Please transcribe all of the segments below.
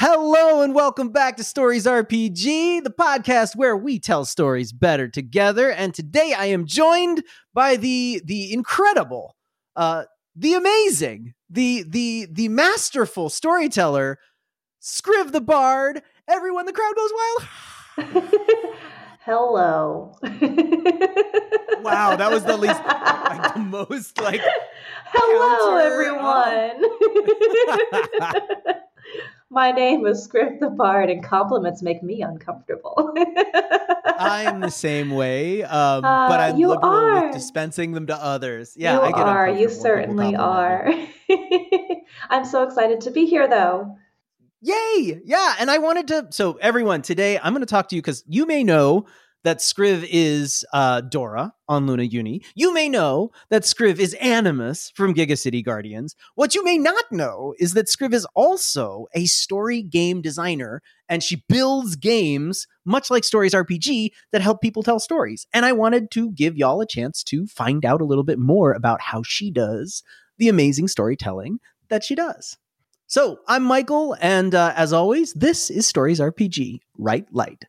Hello and welcome back to Stories RPG, the podcast where we tell stories better together. And today I am joined by the the incredible, uh, the amazing, the the the masterful storyteller, Scriv the Bard. Everyone, the crowd goes wild. Hello. wow, that was the least, like the most like. Hello, counter- everyone. My name is Scriv the Bard, and compliments make me uncomfortable. I'm the same way, um, Uh, but I'm liberal are. with dispensing them to others. Yeah, you I get are. You uncomfortable when people certainly are. I'm so excited to be here, though. Yay! Yeah, and I wanted to. So, everyone, today I'm going to talk to you because you may know that Scriv is uh, Dora on Luna Uni. You may know that Scriv is Animus from Giga City Guardians. What you may not know is that Scriv is also a story game designer, and she builds games, much like Stories RPG, that help people tell stories. And I wanted to give y'all a chance to find out a little bit more about how she does the amazing storytelling that she does. So I'm Michael, and uh, as always, this is Stories RPG. Write Light.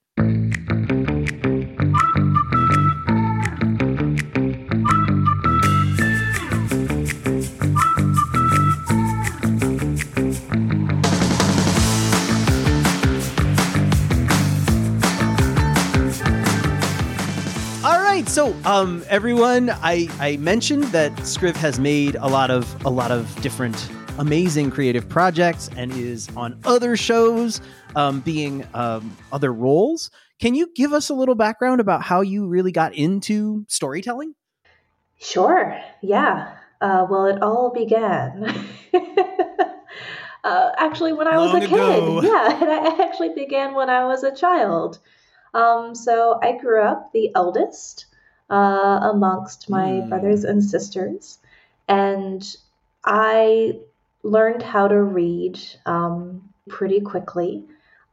So um, everyone, I I mentioned that Scriv has made a lot of a lot of different amazing creative projects and is on other shows, um, being um, other roles. Can you give us a little background about how you really got into storytelling? Sure. Yeah. Uh, well, it all began. uh, actually, when I was Long a kid. Yeah, it actually began when I was a child. Um, so I grew up the eldest uh, amongst my Hmm. brothers and sisters, and I learned how to read um, pretty quickly.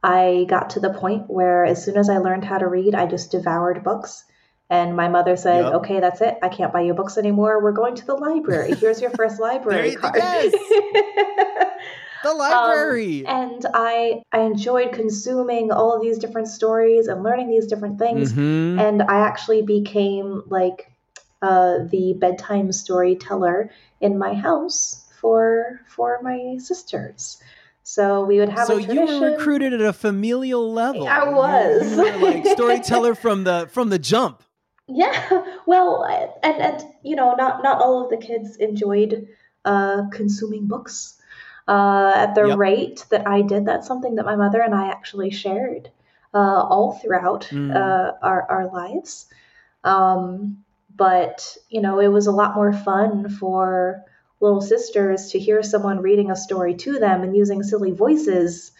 I got to the point where, as soon as I learned how to read, I just devoured books. And my mother said, Yep. "Okay, that's it. I can't buy you books anymore. We're going to the library. Here's your first library card." The library. and I I enjoyed consuming all of these different stories and learning these different things. Mhm. And I actually became like uh, the bedtime storyteller in my house for for my sisters. So we would have So a you were recruited at a familial level. I was. You like storyteller from the from the jump. Yeah, well, and and you know, not not all of the kids enjoyed uh, consuming books uh, at the Yep. rate that I did. That's something that my mother and I actually shared uh, all throughout Mm. uh, our our lives. Um, but you know, it was a lot more fun for little sisters to hear someone reading a story to them and using silly voices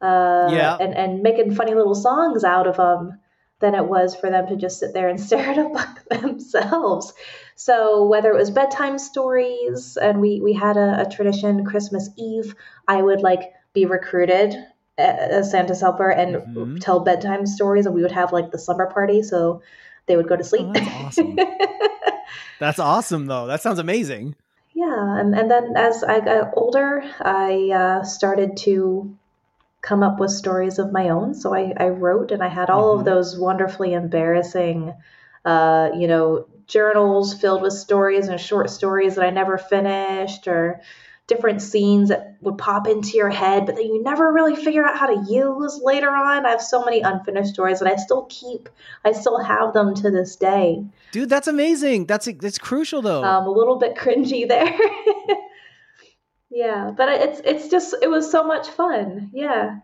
uh, Yeah. and and making funny little songs out of them than it was for them to just sit there and stare at a book themselves. So whether it was bedtime stories, and we we had a, a tradition Christmas Eve, I would like be recruited a- as Santa's helper and Mhm. tell bedtime stories, and we would have like the slumber party, so they would go to sleep. Oh, that's awesome. That's awesome, though. That sounds amazing. Yeah, and, and then as I got older, I uh, started to come up with stories of my own. So I, I wrote and I had all Mhm. of those wonderfully embarrassing, uh, you know, journals filled with stories and short stories that I never finished or different scenes that would pop into your head, but that you never really figure out how to use later on. I have so many unfinished stories that I still keep, I still have them to this day. Dude, that's amazing. That's that's crucial though. um, a little bit cringy there. yeah, but it's it's just it was so much fun. Yeah.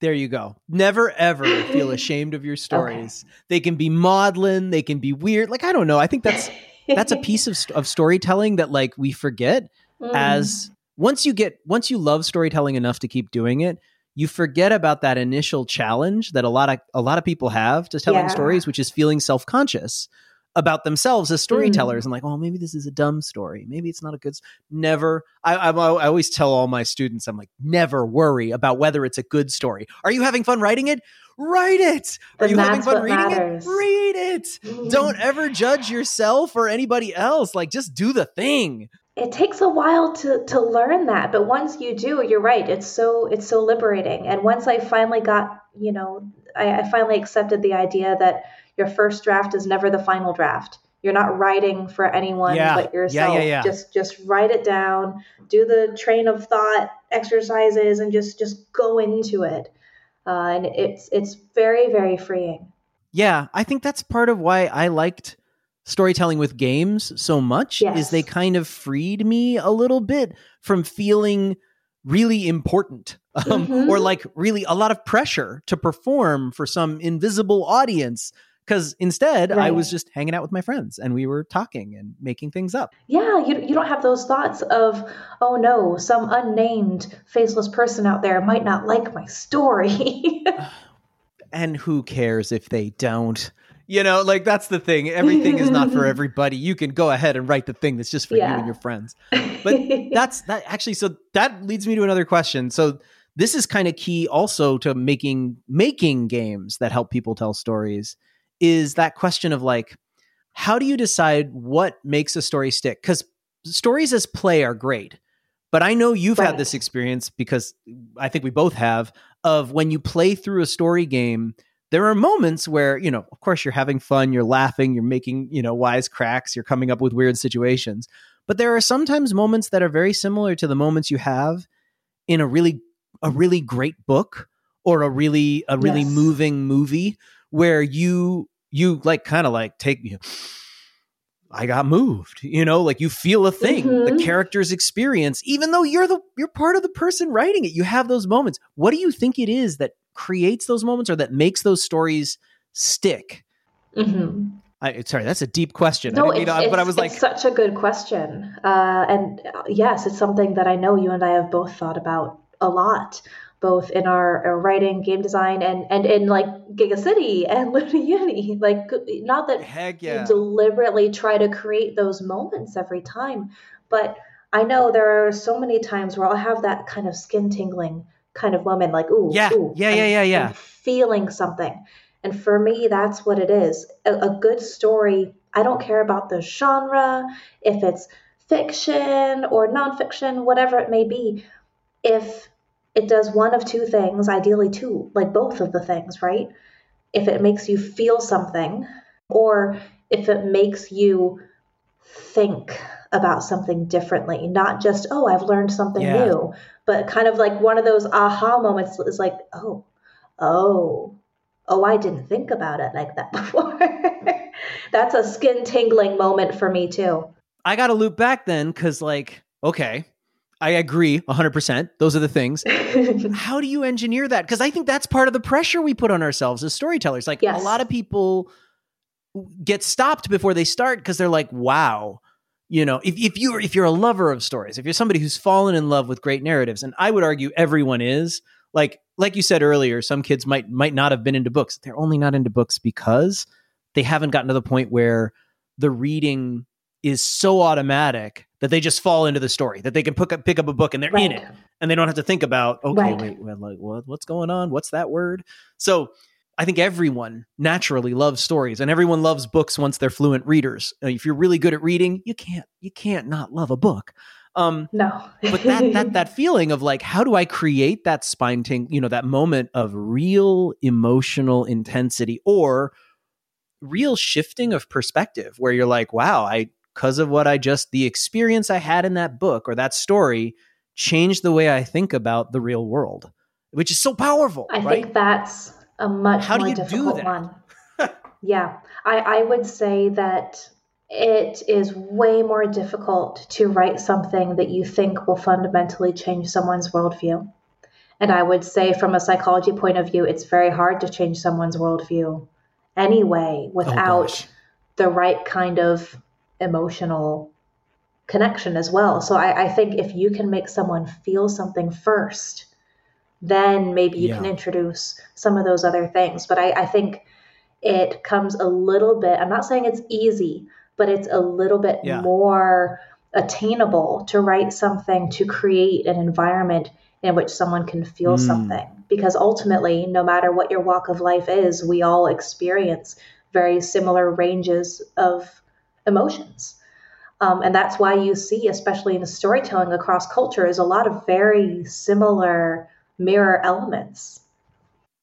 There you go. Never ever feel ashamed of your stories. They can be maudlin, they can be weird. Like I don't know. I think that's that's a piece of of storytelling that like we forget Mm. as once you get once you love storytelling enough to keep doing it, you forget about that initial challenge that a lot of a lot of people have to telling Yeah. stories, which is feeling self-conscious about themselves Mm. as storytellers and like, oh, maybe this is a dumb story. Maybe it's not a good. s-" Never. I, I I always tell all my students, I'm like, never worry about whether it's a good story. Are you having fun writing it? Write it. Are Then you having fun reading matters. it? Read it. Mm. Don't ever judge yourself or anybody else. Like, just do the thing. it takes a while to to learn that but once you do you're right it's so it's so liberating and once i finally got you know I, I, finally accepted the idea that your first draft is never the final draft you're not writing for anyone yeah. but yourself yeah, yeah, just just write it down do the train of thought exercises and just just go into it uh, and it's it's very very freeing yeah i think that's part of why i liked storytelling with games so much yes. is they kind of freed me a little bit from feeling really important um, mm-hmm. or like really a lot of pressure to perform for some invisible audience because instead right. i was just hanging out with my friends and we were talking and making things up yeah you, you don't have those thoughts of oh no some unnamed faceless person out there might not like my story and who cares if they don't you know, like that's the thing. Everything is not for everybody. You can go ahead and write the thing that's just for yeah. you and your friends. But that's that actually so that leads me to another question. So this is kind of key also to making making games that help people tell stories is that question of like how do you decide what makes a story stick? Cuz stories as play are great. But I know you've right. had this experience because I think we both have of when you play through a story game there are moments where you know of course you're having fun you're laughing you're making you know wise cracks you're coming up with weird situations but there are sometimes moments that are very similar to the moments you have in a really a really great book or a really a really yes. moving movie where you you like kind of like take you I got moved, you know, like you feel a thing, mm-hmm. the character's experience, even though you're the you're part of the person writing it. You have those moments. What do you think it is that creates those moments or that makes those stories stick? Mm-hmm. I, sorry, that's a deep question. No, I it's, but I was like, such a good question. Uh, and uh, yes, it's something that I know you and I have both thought about a lot, both in our, our writing, game design, and and in like Giga City and Luna Uni. Like, not that Heck yeah. you deliberately try to create those moments every time, but I know there are so many times where I'll have that kind of skin tingling kind of moment, like, ooh, yeah, ooh, yeah, yeah, yeah, yeah. feeling something. And for me, that's what it is. A, a good story, I don't care about the genre, if it's fiction or nonfiction, whatever it may be. If it does one of two things, ideally two, like both of the things, right? If it makes you feel something, or if it makes you think about something differently, not just, oh, I've learned something yeah. new, but kind of like one of those aha moments is like, oh, oh, oh, I didn't think about it like that before. That's a skin tingling moment for me too. I got to loop back then because, like, okay, I agree 100%. Those are the things. How do you engineer that? Because I think that's part of the pressure we put on ourselves as storytellers. Like, yes. a lot of people get stopped before they start because they're like, wow, you know if, if you if you're a lover of stories if you're somebody who's fallen in love with great narratives and i would argue everyone is like like you said earlier some kids might might not have been into books they're only not into books because they haven't gotten to the point where the reading is so automatic that they just fall into the story that they can pick up pick up a book and they're right. in it and they don't have to think about okay right. wait like what, what's going on what's that word so I think everyone naturally loves stories and everyone loves books once they're fluent readers. Uh, if you're really good at reading, you can't you can't not love a book. Um, no, but that that that feeling of like, how do I create that spine ting, you know, that moment of real emotional intensity or real shifting of perspective, where you're like, wow, I because of what I just the experience I had in that book or that story changed the way I think about the real world, which is so powerful. I right? think that's a much How more difficult one. yeah, I, I would say that it is way more difficult to write something that you think will fundamentally change someone's worldview. And I would say, from a psychology point of view, it's very hard to change someone's worldview anyway oh, without oh the right kind of emotional connection as well. So I, I, think if you can make someone feel something first, then maybe you yeah. can introduce some of those other things. But I, I think it comes a little bit, I'm not saying it's easy, but it's a little bit yeah. more attainable to write something to create an environment in which someone can feel mm. something. Because ultimately, no matter what your walk of life is, we all experience very similar ranges of emotions. Um, and that's why you see, especially in the storytelling across cultures, a lot of very similar mirror elements.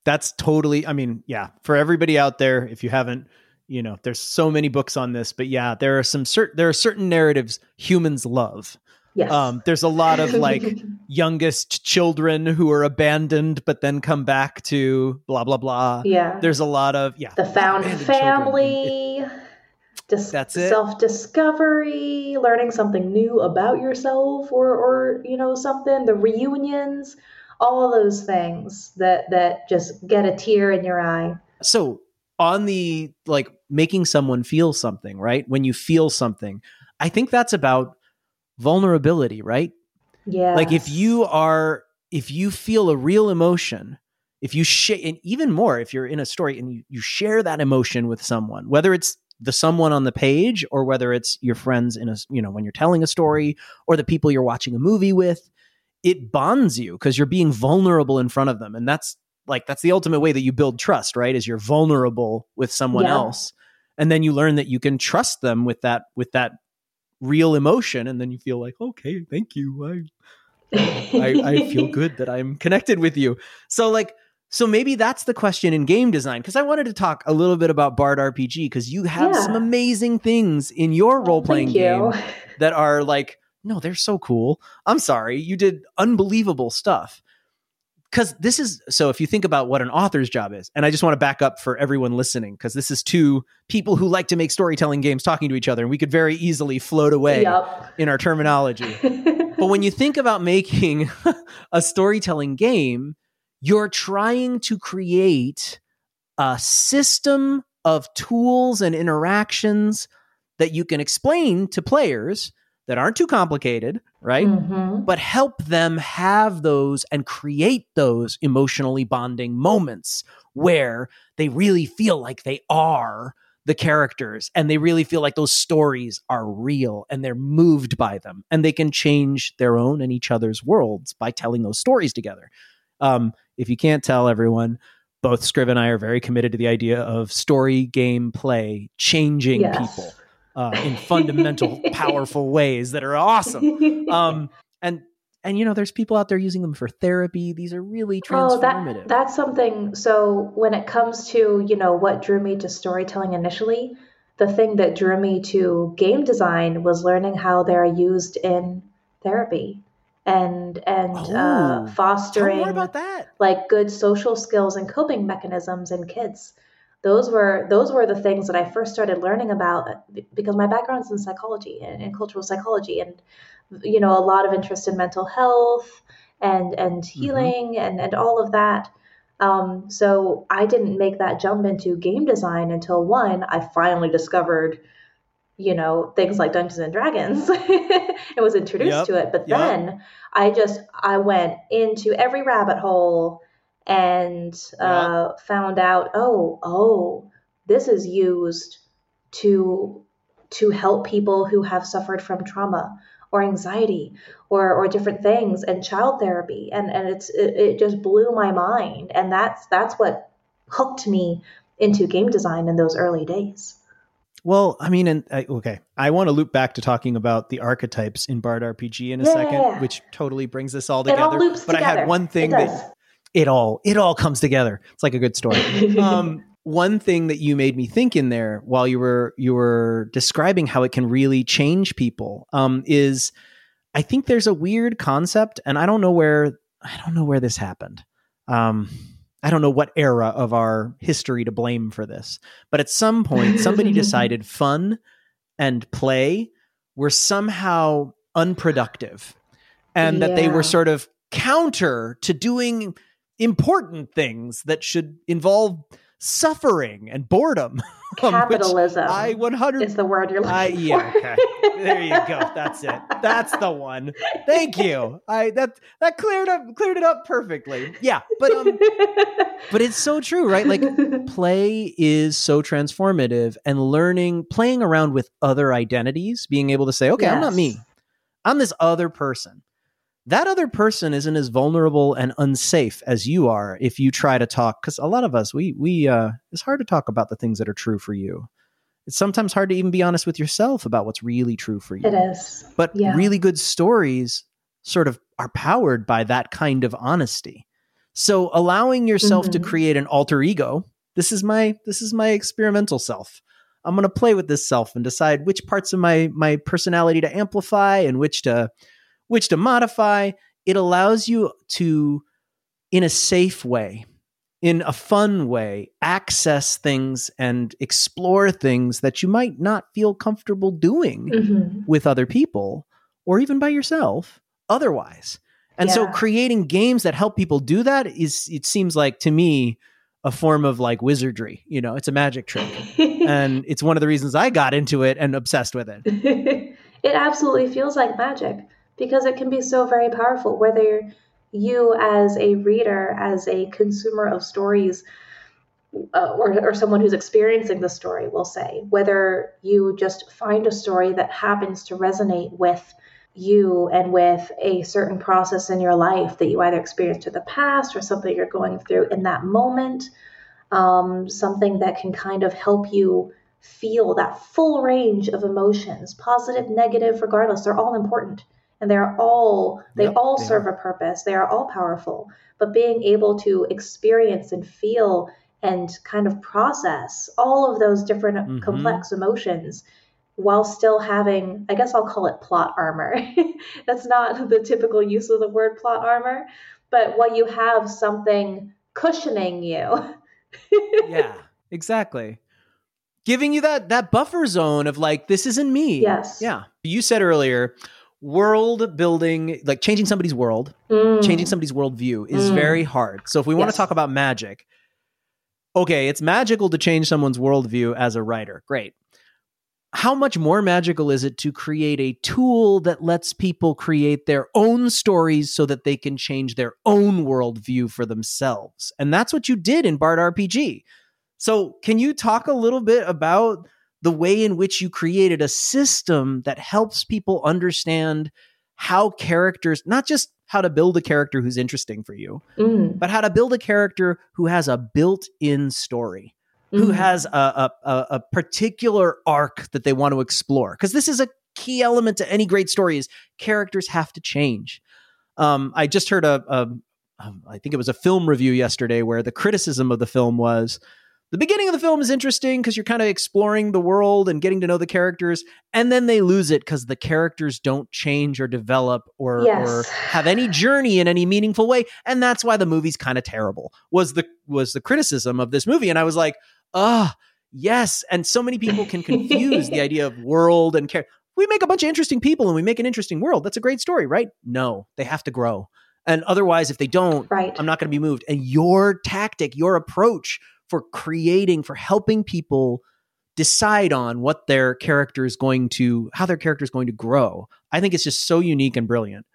That's totally, I mean, yeah, for everybody out there, if you haven't, you know, there's so many books on this, but yeah, there are some certain, there are certain narratives humans love. Yes. Um, there's a lot of like youngest children who are abandoned, but then come back to blah, blah, blah. yeah. There's a lot of, yeah. the found children. It- family, dis- That's it. self discovery, learning something new about yourself, or or you know something. The reunions, all of those things that that just get a tear in your eye. so on the like making someone feel something right when you feel something i think that's about vulnerability right Yeah, like if you are if you feel a real emotion if you share and even more if you're in a story and you, you share that emotion with someone whether it's the someone on the page or whether it's your friends in a you know when you're telling a story or the people you're watching a movie with it bonds you because you're being vulnerable in front of them and that's like that's the ultimate way that you build trust right is you're vulnerable with someone Yeah. else and then you learn that you can trust them with that with that real emotion and then you feel like okay thank you i I, I feel good that I'm connected with you. So like so maybe that's the question in game design because I wanted to talk a little bit about Bard RPG because you have Yeah. some amazing things in your role playing game that are like no, they're so cool. I'm sorry, you did unbelievable stuff. Cuz this is so if you think about what an author's job is. And I just want to back up for everyone listening because this is two people who like to make storytelling games talking to each other and we could very easily float away Yep. in our terminology. But when you think about making a storytelling game, you're trying to create a system of tools and interactions that you can explain to players that aren't too complicated, right? Mhm. But help them have those and create those emotionally bonding moments where they really feel like they are the characters and they really feel like those stories are real and they're moved by them and they can change their own and each other's worlds by telling those stories together. Um, if you can't tell everyone, both Scriv and I are very committed to the idea of story game play changing Yes. people uh, in fundamental, powerful ways that are awesome. Um, and and you know, there's people out there using them for therapy. These are really Oh, transformative. that that's something. So when it comes to you know what drew me to storytelling initially, the thing that drew me to game design was learning how they're used in therapy and and Oh, uh, fostering more about that. like good social skills and coping mechanisms in kids. Those were those were the things that I first started learning about because my background's in psychology and, and cultural psychology and you know a lot of interest in mental health and and healing and and all of that. Um, so I didn't make that jump into game design until one I finally discovered you know things like Dungeons and Dragons. And was introduced Yep, to it. But yep. then I just I went into every rabbit hole and uh, found out oh oh this is used to to help people who have suffered from trauma or anxiety or or different things and child therapy. And and it's it, it just blew my mind. And that's that's what hooked me into game design in those early days Well, I mean, and I, okay, I want to loop back to talking about the archetypes in Bard RPG in a Yeah, second, which totally brings this all it all together. loops but I together had one thing it that it all it all comes together. It's like a good story. um, one thing that you made me think in there while you were you were describing how it can really change people um, is I think there's a weird concept, and I don't know where I don't know where this happened. Um, I don't know what era of our history to blame for this, but at some point somebody decided fun and play were somehow unproductive, and that they were sort of counter to doing important things that should involve suffering and boredom. capitalism I 100 is the word you're looking I yeah, for okay. There you go. That's it. That's the one. Thank you. I that that cleared up cleared it up perfectly. Yeah, but um but it's so true, right? Like play is so transformative and learning playing around with other identities, being able to say, "Okay, I'm not me. I'm this other person." That other person isn't as vulnerable and unsafe as you are if you try to talk cuz a lot of us we we uh it's hard to talk about the things that are true for you. It's sometimes hard to even be honest with yourself about what's really true for you. It is. But Yeah. really good stories sort of are powered by that kind of honesty. So allowing yourself to Mhm. create an alter ego, this is my this is my experimental self. I'm going to play with this self and decide which parts of my my personality to amplify and which to which to modify. It allows you to in a safe way, in a fun way, access things and explore things that you might not feel comfortable doing Mhm. with other people or even by yourself otherwise. And so creating games that help people do that is it seems like to me a form of like wizardry, you know, it's a magic trick. and it's one of the reasons I got into it and obsessed with it. it absolutely feels like magic because it can be so very powerful whether you as a reader as a consumer of stories uh, or, or someone who's experiencing the story will say whether you just find a story that happens to resonate with you and with a certain process in your life that you either experienced in the past or something you're going through in that moment um, something that can kind of help you feel that full range of emotions positive negative regardless they're all important and they're all they Yep, all they serve a purpose they are all powerful but being able to experience and feel and kind of process all of those different Mhm. complex emotions while still having i guess i'll call it plot armor that's not the typical use of the word plot armor but while you have something cushioning you yeah, exactly. Giving you that that buffer zone of like this isn't me. yes Yeah. You said earlier world building like changing somebody's world Mm. changing somebody's worldview is Mm. very hard. So if we want Yes. to talk about magic, okay, it's magical to change someone's worldview as a writer. Great. How much more magical is it to create a tool that lets people create their own stories so that they can change their own worldview for themselves? And that's what you did in Bard RPG. So, can you talk a little bit about the way in which you created a system that helps people understand how characters, not just how to build a character who's interesting for you, Mm. but how to build a character who has a built in story, who Mm. has a, a, a, a particular arc that they want to explore. Because this is a key element to any great story is characters have to change. Um, I just heard a, a, um, I think it was a film review yesterday where the criticism of the film was the beginning of the film is interesting because you're kind of exploring the world and getting to know the characters, and then they lose it because the characters don't change or develop or, Yes. or have any journey in any meaningful way, and that's why the movie's kind of terrible. Was the was the criticism of this movie, and I was like, ah, yes. And so many people can confuse the idea of world and character. We make a bunch of interesting people and we make an interesting world. That's a great story, right? No, they have to grow. And otherwise, if they don't, right I'm not going to be moved. And your tactic, your approach for creating, for helping people decide on what their character is going to, how their character is going to grow, I think it's just so unique and brilliant.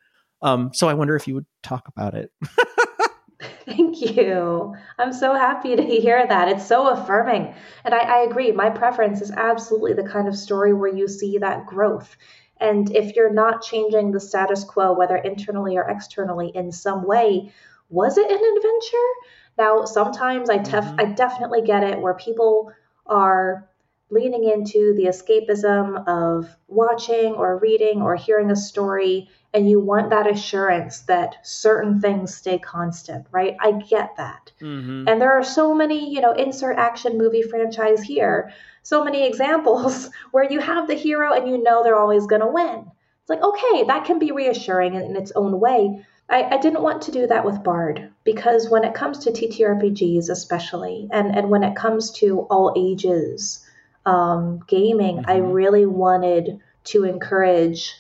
Um, so I wonder if you would talk about it. Thank you. I'm so happy to hear that. It's so affirming. And I, I agree. My preference is absolutely the kind of story where you see that growth. And if you're not changing the status quo, whether internally or externally in some way, was it an adventure? Now, sometimes I, Mhm. I definitely get it where people are leaning into the escapism of watching or reading or hearing a story and you want that assurance that certain things stay constant, right? I get that. Mm-hmm. And there are so many, you know, insert action movie franchise here, so many examples where you have the hero and you know they're always going to win. It's like, okay, that can be reassuring in, in its own way. I, I didn't want to do that with Bard because when it comes to TTRPGs, especially, and, and when it comes to all ages um, gaming, I Mhm. really wanted to encourage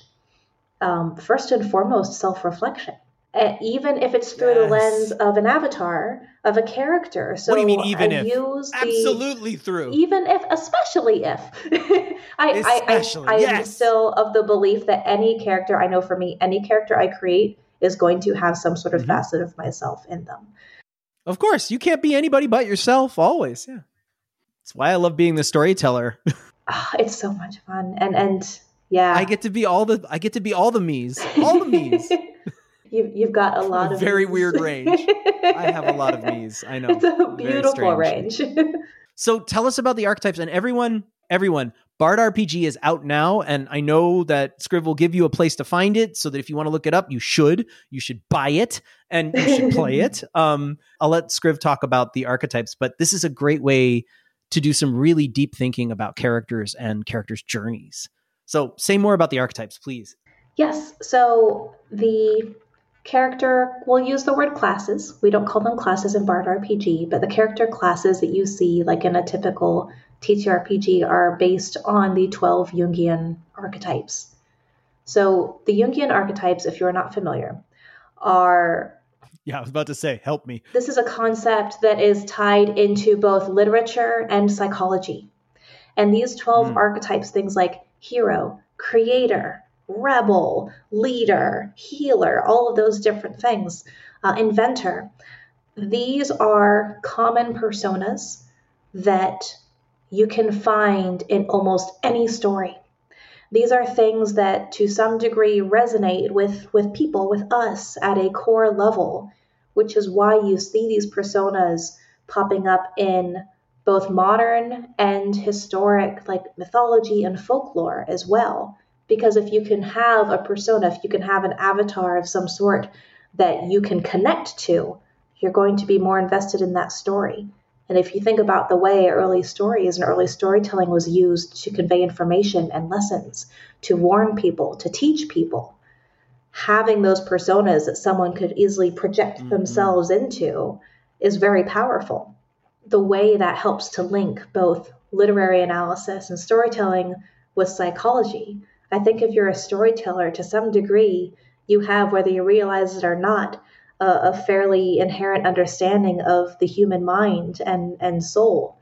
um, first and foremost self reflection. Uh, even if it's through the lens of an avatar of a character. So What do you mean, even I if? use the Absolutely through. even if, especially if. I, Especially, I, I, I am still of the belief that any character, I know for me, any character I create is going to have some sort of Mhm. facet of myself in them. Of course, you can't be anybody but yourself always. Yeah. That's why I love being the storyteller. Ah, it's so much fun. And, and yeah. I get to be all the I get to be all the me's. All the me's. you've, you've got a lot of Very me's. weird range. I have a lot of me's. I know. It's a beautiful range. So tell us about the archetypes and everyone, everyone, Bard RPG is out now, and I know that Scriv will give you a place to find it, so that if you want to look it up, you should. You should buy it and you should play it. Um, I'll let Scriv talk about the archetypes, but this is a great way to do some really deep thinking about characters and characters' journeys. So, say more about the archetypes, please. Yes. So the character, we'll use the word classes. We don't call them classes in Bard RPG, but the character classes that you see, like in a typical TTRPG are based on the 12 Jungian archetypes. So, the Jungian archetypes, if you're not familiar, are. Yeah, I was about to say, help me. This is a concept that is tied into both literature and psychology. And these 12 mm. archetypes, things like hero, creator, rebel, leader, healer, all of those different things, uh, inventor, these are common personas that you can find in almost any story. These are things that to some degree resonate with, with people, with us at a core level, which is why you see these personas popping up in both modern and historic, like mythology and folklore as well. Because if you can have a persona, if you can have an avatar of some sort that you can connect to, you're going to be more invested in that story. And if you think about the way early stories and early storytelling was used to convey information and lessons, to warn people, to teach people, having those personas that someone could easily project mm-hmm. themselves into is very powerful. The way that helps to link both literary analysis and storytelling with psychology. I think if you're a storyteller to some degree, you have, whether you realize it or not, a, a fairly inherent understanding of the human mind and, and soul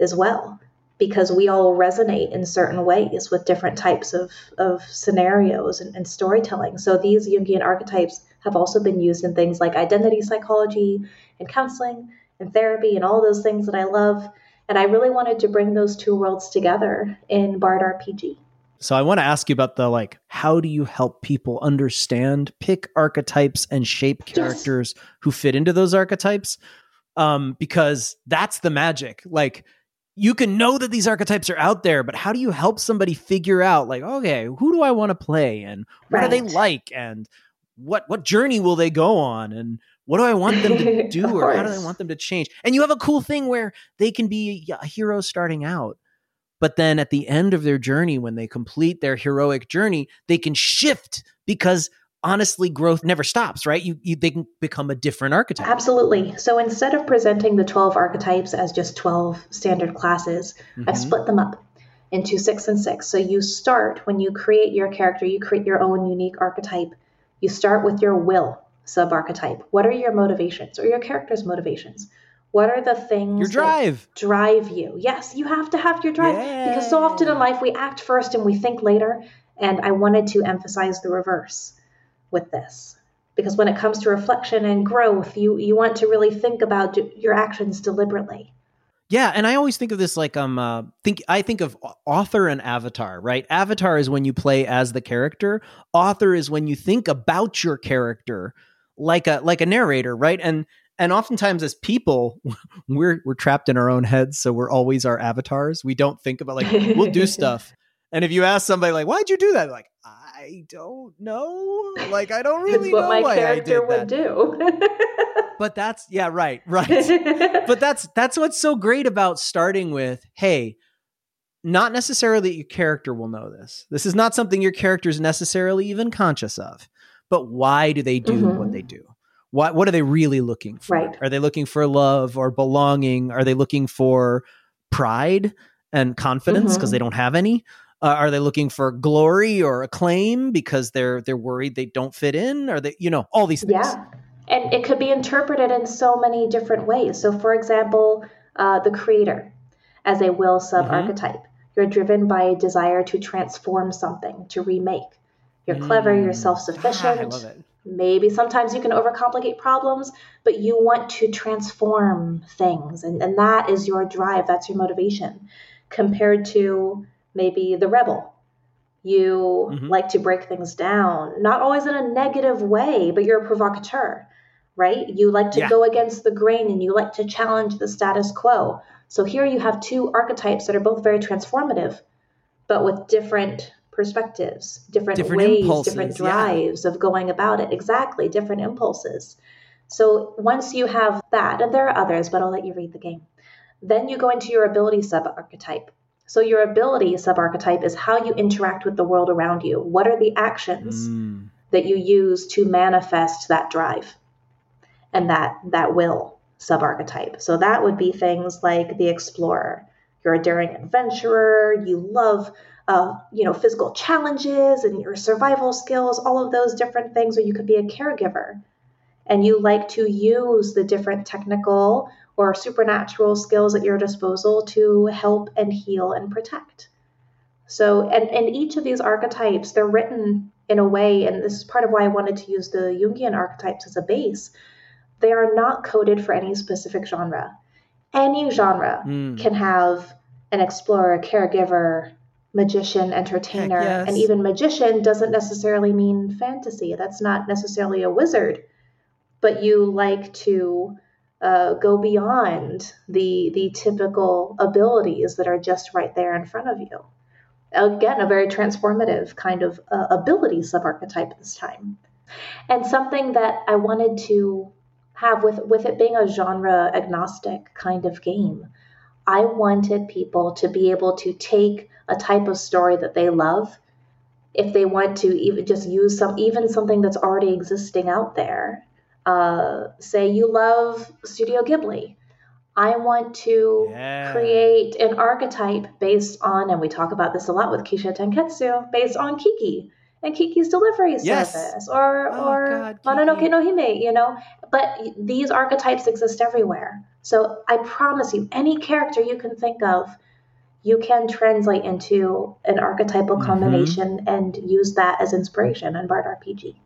as well because we all resonate in certain ways with different types of, of scenarios and, and, storytelling. So these Jungian archetypes have also been used in things like identity psychology and counseling and therapy and all those things that I love. And I really wanted to bring those two worlds together in Bard RPG. So I want to ask you about the like how do you help people understand pick archetypes and shape characters yes. who fit into those archetypes? Um because that's the magic. Like you can know that these archetypes are out there, but how do you help somebody figure out like okay, who do I want to play and what right. do they like and what what journey will they go on and what do I want them to do or how do I want them to change? And you have a cool thing where they can be a hero starting out but then at the end of their journey, when they complete their heroic journey, they can shift because honestly growth never stops right? You, you, they can become a different archetype. Absolutely. So instead of presenting the 12 archetypes as just 12 standard classes mm-hmm. i've split them up into six and six. So you start when you create your character you create your own unique archetype. You start with your will sub archetype what are your motivations or your character's motivations what are the things your drive drive you? Yes, you have to have your drive yeah. because so often in life we act first and we think later. And I wanted to emphasize the reverse with this because when it comes to reflection and growth, you you want to really think about your actions deliberately. Yeah, and I always think of this like um uh, think I think of author and avatar, right? Avatar is when you play as the character. Author is when you think about your character like a like a narrator, right? And and oftentimes as people we're we're trapped in our own heads so we're always our avatars. We don't think about like we'll do stuff and if you ask somebody like why'd you do that? Like i don't know. Like i don't really what know my why character would that. do. But that's yeah right right. But that's that's what's so great about starting with hey not necessarily that your character will know this. This is not something your character is necessarily even conscious of but why do they do mm-hmm. what they do what what are they really looking for? Right. Are they looking for love or belonging? Are they looking for pride and confidence because mm-hmm. they don't have any? Uh, are they looking for glory or acclaim because they're they're worried they don't fit in? Are they you know all these things? Yeah, and it could be interpreted in so many different ways. So, for example, uh, the creator as a will sub archetype. Mm-hmm. You're driven by a desire to transform something, to remake. You're clever, you're mm. self sufficient. I love it. Maybe sometimes you can overcomplicate problems, but you want to transform things. And, and that is your drive, that's your motivation. Compared to maybe the rebel. You mm-hmm. like to break things down, not always in a negative way, but you're a provocateur, right? You like to yeah. go against the grain and you like to challenge the status quo. So here you have two archetypes that are both very transformative, but with different perspectives, different, different ways, impulses, different drives yeah. of going about it. Exactly, different impulses. So once you have that, and there are others, but I'll let you read the game. Then you go into your ability sub archetype. So your ability sub archetype is how you interact with the world around you. What are the actions mm. that you use to manifest that drive and that that will sub archetype? So that would be things like the explorer. You're a daring adventurer. You love uh, you know physical challenges and your survival skills. All of those different things. Or you could be a caregiver and you like to use the different technical or supernatural skills at your disposal to help and heal and protect. So, and, and each of these archetypes, they're written in a way, and this is part of why I wanted to use the Jungian archetypes as a base. They are not coded for any specific genre. Any genre mm. can have an explorer, caregiver, magician, entertainer, yes. and even magician doesn't necessarily mean fantasy. That's not necessarily a wizard but you like to uh, go beyond the the typical abilities that are just right there in front of you. Again, a very transformative kind of uh, ability subarchetype this time, and something that I wanted to have with with it being a genre agnostic kind of game. I wanted people to be able to take a type of story that they love if they want to even just use some even something that's already existing out there uh, say you love Studio Ghibli. I want to yeah. create an archetype based on, and we talk about this a lot with Kishōtenketsu, based on Kiki and Kiki's delivery yes. service, or oh, or God, Mononoke no Hime, you know. But these archetypes exist everywhere. So I promise you, any character you can think of, you can translate into an archetypal mm-hmm. combination and use that as inspiration in Bard RPG.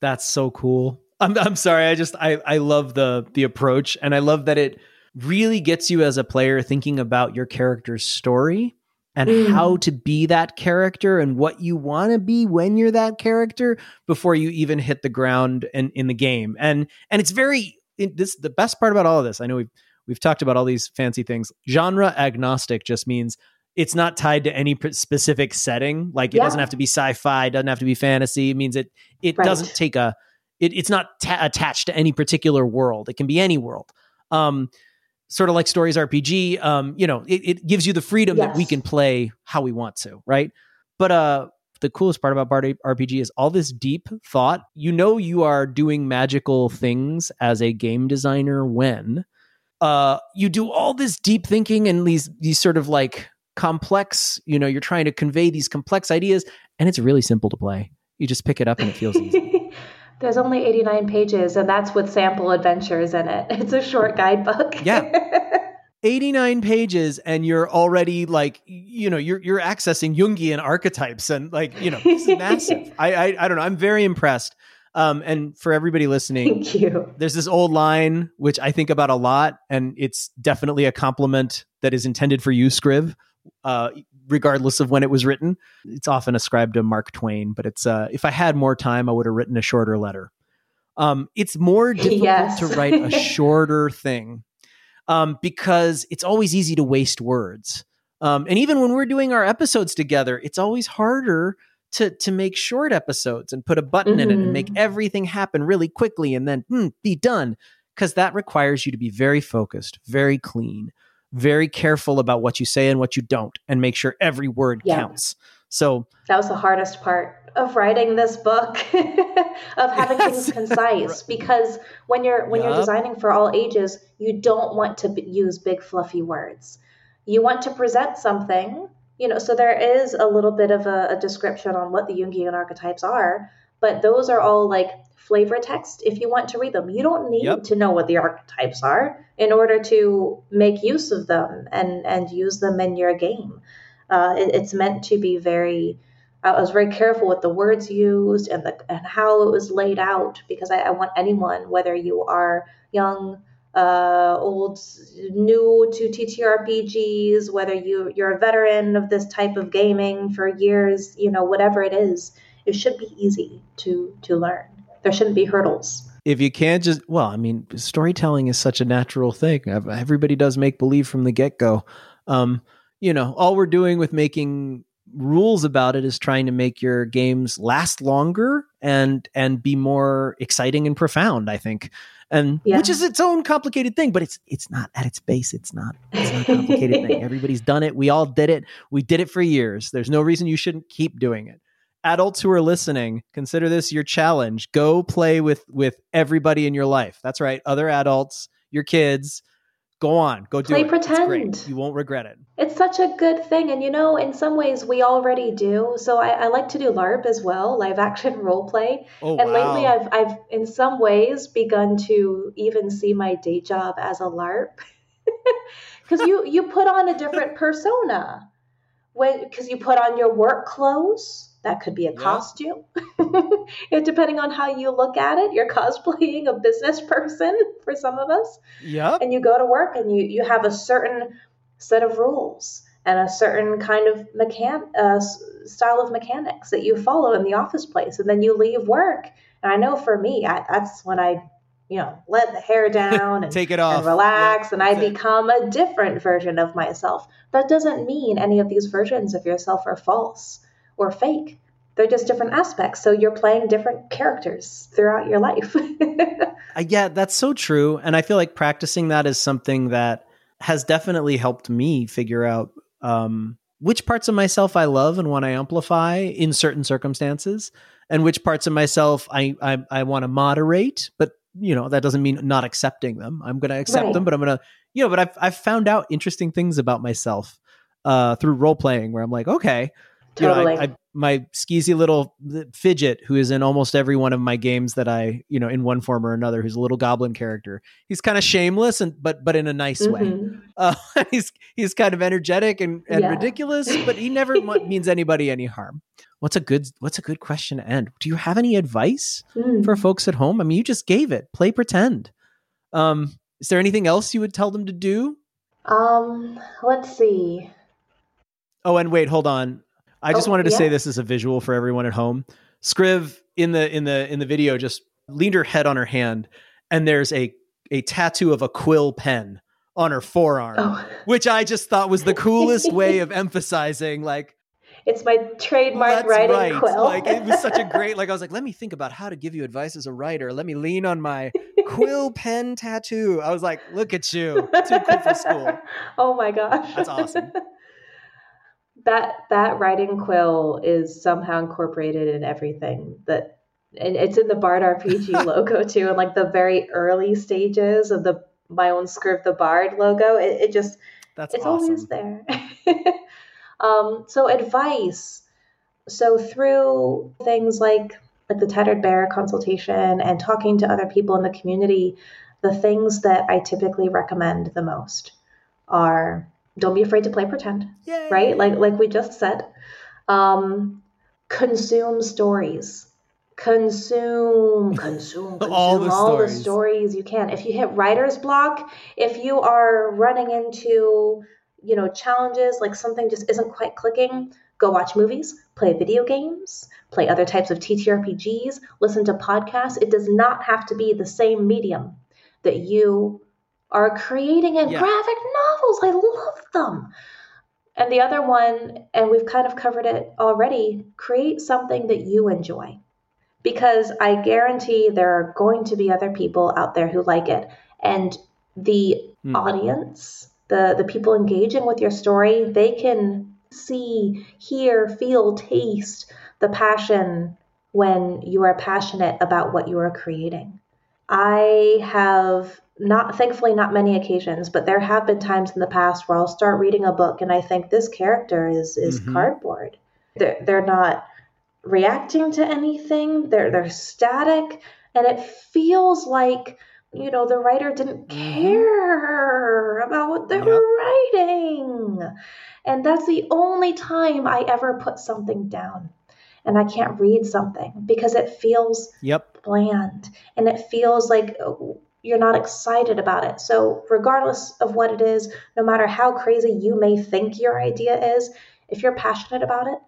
That's so cool. I'm I'm sorry. I just I I love the the approach and I love that it really gets you as a player thinking about your character's story and mm. how to be that character and what you want to be when you're that character before you even hit the ground and in the game. And and it's very it, this the best part about all of this. I know we've we've talked about all these fancy things. Genre agnostic just means it's not tied to any specific setting. Like it yeah. doesn't have to be sci-fi, doesn't have to be fantasy. It means it it right. doesn't take a it, it's not ta- attached to any particular world. It can be any world. Um, sort of like stories RPG. Um, you know, it, it gives you the freedom yes. that we can play how we want to, right? But uh, the coolest part about Bard RPG is all this deep thought. You know, you are doing magical things as a game designer when uh, you do all this deep thinking and these these sort of like complex. You know, you're trying to convey these complex ideas, and it's really simple to play. You just pick it up and it feels easy. There's only 89 pages, and that's with sample adventures in it. It's a short guidebook. Yeah. 89 pages and you're already like you know you're you're accessing jungian archetypes and like you know this is massive I, I i don't know i'm very impressed um and for everybody listening thank you there's this old line which i think about a lot and it's definitely a compliment that is intended for you scriv uh regardless of when it was written. It's often ascribed to Mark Twain, but it's uh, if I had more time, I would have written a shorter letter. Um, it's more difficult yes. to write a shorter thing um, because it's always easy to waste words. Um, and even when we're doing our episodes together, it's always harder to to make short episodes and put a button mm-hmm. in it and make mm-hmm. everything happen really quickly and then hmm, be done because that requires you to be very focused, very clean, very careful about what you say and what you don't and make sure every word yeah. counts. So that was the hardest part of writing this book of having yes. things concise because when you're when yep. you're designing for all ages, you don't want to b- use big fluffy words. You want to present something, you know, so there is a little bit of a, a description on what the Jungian archetypes are, but those are all like flavor text if you want to read them. You don't need yep. to know what the archetypes are in order to make use of them and, and use them in your game. Uh, it, it's meant to be very. I was very careful with the words used and the and how it was laid out because I, I want anyone, whether you are young, uh, old, new to TTRPGs, whether you you're a veteran of this type of gaming for years, you know, whatever it is, it should be easy to to learn. There shouldn't be hurdles. if you can't just well i mean storytelling is such a natural thing. Everybody does make believe from the get-go. Um, you know all we're doing with making rules about it is trying to make your games last longer and and be more exciting and profound i think and yeah. which is its own complicated thing but it's it's not at its base it's not it's not a complicated thing everybody's done it we all did it we did it for years there's no reason you shouldn't keep doing it adults who are listening, consider this your challenge. Go play with with everybody in your life. That's right, other adults, your kids. Go on, go do play it. pretend. You won't regret it. It's such a good thing, and you know, in some ways, we already do. So I, I like to do LARP as well, live action role play. Oh, and wow. lately, I've I've in some ways begun to even see my day job as a LARP, because you you put on a different persona when because you put on your work clothes that could be a yeah. costume. depending on how you look at it, you're cosplaying a business person for some of us. Yeah. And you go to work and you you have a certain set of rules and a certain kind of mechan- uh, style of mechanics that you follow in the office place, and then you leave work. And I know for me, I, that's when I, you know, let the hair down and take it off, and relax, yeah, and I it. become a different version of myself. That doesn't mean any of these versions of yourself are false or fake. They're just different aspects. So you're playing different characters throughout your life. uh, yeah, that's so true. And I feel like practicing that is something that has definitely helped me figure out um, which parts of myself I love and want to amplify in certain circumstances, and which parts of myself I I, I want to moderate. But you know that doesn't mean not accepting them. I'm going to accept right. them, but I'm going to you know. But I've I've found out interesting things about myself uh, through role playing where I'm like, okay, Totally. You know, I, I, my skeezy little fidget, who is in almost every one of my games that I, you know, in one form or another, who's a little goblin character. He's kind of shameless and but but in a nice mm-hmm. way. Uh, he's he's kind of energetic and, and yeah. ridiculous, but he never means anybody any harm. What's a good What's a good question to end? Do you have any advice mm. for folks at home? I mean, you just gave it. Play pretend. Um, is there anything else you would tell them to do? Um, let's see. Oh, and wait, hold on. I just oh, wanted to yeah. say this as a visual for everyone at home. Scriv in the in the in the video just leaned her head on her hand, and there's a a tattoo of a quill pen on her forearm, oh. which I just thought was the coolest way of emphasizing like it's my trademark writing right. quill. like it was such a great like I was like, let me think about how to give you advice as a writer. Let me lean on my quill pen tattoo. I was like, look at you. Too cool for school. Oh my gosh. That's awesome that that writing quill is somehow incorporated in everything that and it's in the Bard RPG logo too, and like the very early stages of the my own Scriv the Bard logo. It, it just that's it's awesome. always there. um, so advice. So through things like like the Tattered Bear consultation and talking to other people in the community, the things that I typically recommend the most are don't be afraid to play pretend Yay. right like like we just said um consume stories consume consume, consume all, the, all stories. the stories you can if you hit writer's block if you are running into you know challenges like something just isn't quite clicking go watch movies play video games play other types of ttrpgs listen to podcasts it does not have to be the same medium that you are creating in Yeah. graphic novels. I love them. And the other one, and we've kind of covered it already, create something that you enjoy. Because I guarantee there are going to be other people out there who like it. And the Hmm. audience, the, the people engaging with your story, they can see, hear, feel, taste the passion when you are passionate about what you are creating. I have not thankfully not many occasions, but there have been times in the past where I'll start reading a book and I think this character is is Mhm. cardboard. They're they're not reacting to anything. They're they're static, and it feels like you know the writer didn't Mhm. care about what they Yep. were writing, and that's the only time I ever put something down. And I can't read something because it feels Yep. Bland and it feels like uh, you're not excited about it. So, regardless of what it is, no matter how crazy you may think your idea is, if you're passionate about it,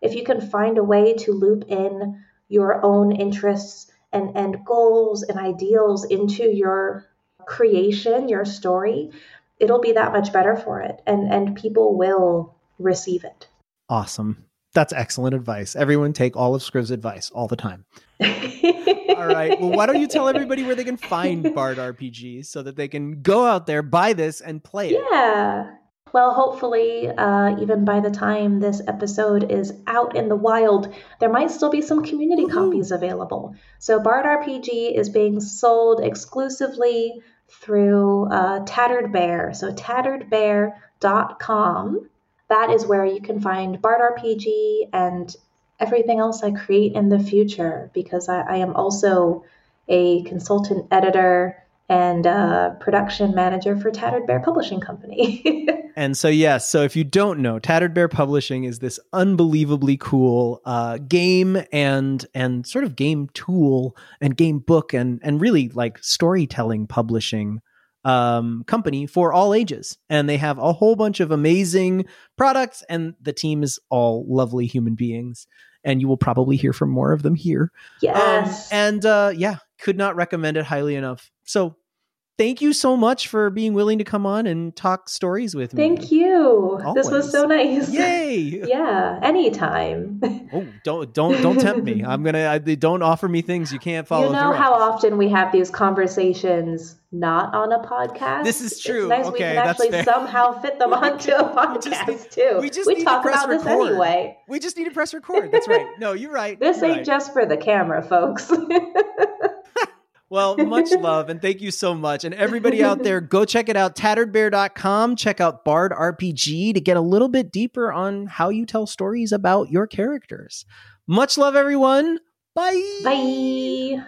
if you can find a way to loop in your own interests and, and goals and ideals into your creation, your story, it'll be that much better for it. And and people will receive it. Awesome. That's excellent advice. Everyone take all of Scriv's advice all the time. all right. Well, why don't you tell everybody where they can find Bard RPG so that they can go out there, buy this, and play it? Yeah. Well, hopefully, uh, even by the time this episode is out in the wild, there might still be some community copies available. So, Bard RPG is being sold exclusively through uh, Tattered Bear. So, tatteredbear.com. That is where you can find Bard RPG and everything else I create in the future because I, I am also a consultant editor and uh, production manager for Tattered Bear Publishing Company. and so, yes, so if you don't know, Tattered Bear Publishing is this unbelievably cool uh, game and and sort of game tool and game book and and really like storytelling publishing um, company for all ages. And they have a whole bunch of amazing products, and the team is all lovely human beings. And you will probably hear from more of them here. Yes. Um, and uh, yeah, could not recommend it highly enough. So thank you so much for being willing to come on and talk stories with me. Thank you. Always. This was so nice. Yay! yeah, anytime. oh, don't don't don't tempt me. I'm gonna. I, don't offer me things you can't follow. You know how often we have these conversations not on a podcast. This is true. It's nice okay, we can actually somehow fit them onto a podcast we just, too. We just we talk about record. this anyway. We just need to press record. That's right. No, you're right. This you're ain't right. just for the camera, folks. Well, much love and thank you so much. And everybody out there, go check it out, tatteredbear.com. Check out Bard RPG to get a little bit deeper on how you tell stories about your characters. Much love, everyone. Bye. Bye.